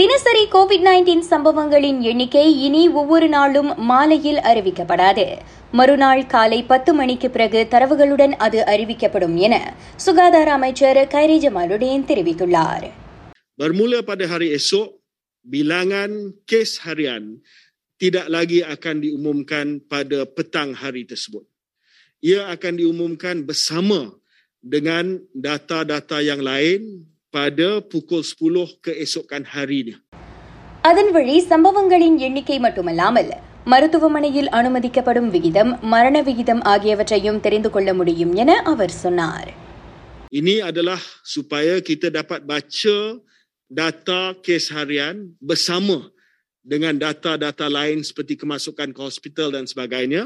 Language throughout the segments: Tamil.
தினசரி கோவிட் நைன்டீன் சம்பவங்களின் எண்ணிக்கை இனி ஒவ்வொரு நாளும் மாலையில் அறிவிக்கப்படாது மறுநாள் காலை பத்து மணிக்கு பிறகு தரவுகளுடன் அது அறிவிக்கப்படும் என சுகாதார அமைச்சர் கைரி ஜமாலுடேன் தெரிவித்துள்ளார் Bermula pada hari esok, bilangan kes harian tidak lagi akan diumumkan pada petang hari tersebut. Ia akan diumumkan bersama dengan data-data yang lain pada pukul 10 keesokan harinya. அதன் வழி சம்பவங்களின் எண்ணிக்கை மட்டுமல்லாமல் மருத்துவமனையில் அனுமதிக்கப்படும் விகிதம் மரண விகிதம் ஆகியவற்றையும் தெரிந்து கொள்ள முடியும் என அவர் சொன்னார் Ini adalah supaya kita dapat baca data kes harian bersama dengan data-data lain seperti kemasukan ke hospital dan sebagainya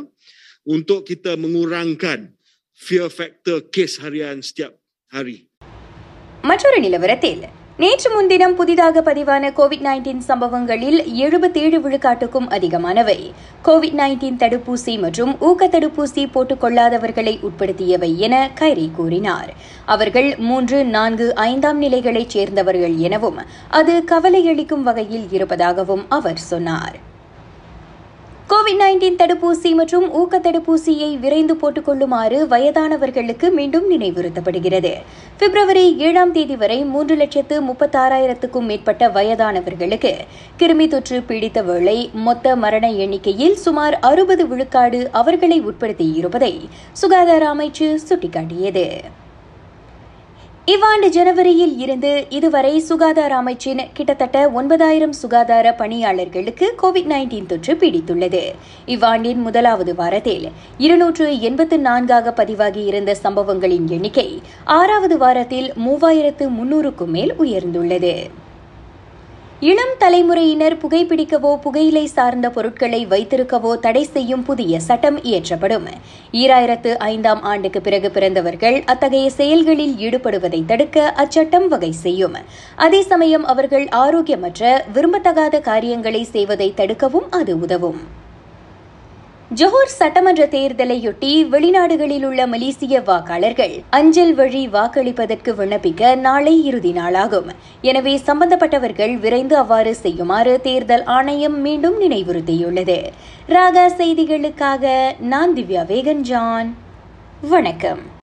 untuk kita mengurangkan fear factor kes harian setiap hari. மற்றொரு நிலவரத்தில் நேற்று முன்தினம் புதிதாக பதிவான கோவிட் நைன்டீன் சம்பவங்களில் எழுபத்தேழு விழுக்காட்டுக்கும் அதிகமானவை. கோவிட் நைன்டீன் தடுப்பூசி மற்றும் ஊக்க தடுப்பூசி போட்டுக் கொள்ளாதவர்களை உட்படுத்தியவை என கைரி கூறினார். அவர்கள் மூன்று நான்கு ஐந்தாம் நிலைகளைச் சேர்ந்தவர்கள் எனவும் அது கவலையளிக்கும் வகையில் இருப்பதாகவும் அவர் சொன்னார். கோவிட் நைன்டீன் தடுப்பூசி மற்றும் ஊக்க தடுப்பூசியை விரைந்து போட்டுக் கொள்ளுமாறு வயதானவர்களுக்கு மீண்டும் நினைவுறுத்தப்படுகிறது. பிப்ரவரி ஏழாம் தேதி வரை மூன்று லட்சத்து முப்பத்தாறாயிரத்துக்கும் மேற்பட்ட வயதானவர்களுக்கு கிருமி தொற்று பீடித்த வேளை மொத்த மரண எண்ணிக்கையில் சுமார் அறுபது விழுக்காடு அவர்களை உட்படுத்தியிருப்பதை சுகாதார அமைச்சு சுட்டிக்காட்டியது. இவ்வாண்டு ஜனவரியில் இருந்து இதுவரை சுகாதார அமைச்சின் கிட்டத்தட்ட ஒன்பதாயிரம் சுகாதார பணியாளர்களுக்கு கோவிட் நைன்டீன் தொற்று பீடித்துள்ளது. இவ்வாண்டின் முதலாவது வாரத்தில் இருநூற்று எண்பத்து நான்காக பதிவாகி இருந்த சம்பவங்களின் எண்ணிக்கை ஆறாவது வாரத்தில் மூவாயிரத்து முன்னூறுக்கும் மேல் உயர்ந்துள்ளது. இளம் தலைமுறையினர் புகைப்பிடிக்கவோ புகையிலை சார்ந்த பொருட்களை வைத்திருக்கவோ தடை செய்யும் புதிய சட்டம் இயற்றப்படும். ஈராயிரத்து ஐந்தாம் ஆண்டுக்கு பிறகு பிறந்தவர்கள் அத்தகைய செயல்களில் ஈடுபடுவதை தடுக்க அச்சட்டம் வகை செய்யும். அதே சமயம் அவர்கள் ஆரோக்கியமற்ற விரும்பத்தகாத காரியங்களை செய்வதை தடுக்கவும் அது உதவும். ஜோஹர் சட்டமன்ற தேர்தலையொட்டி வெளிநாடுகளில் உள்ள மலேசிய வாக்காளர்கள் அஞ்சல் வழி வாக்களிப்பதற்கு விண்ணப்பிக்க நாளை இறுதி நாளாகும். எனவே சம்பந்தப்பட்டவர்கள் விரைந்து அவ்வாறு செய்யுமாறு தேர்தல் ஆணையம் மீண்டும் நினைவுறுத்தியுள்ளது. ராகா செய்திகளுக்காக நான் திவ்யா வேகன் ஜான் வணக்கம்.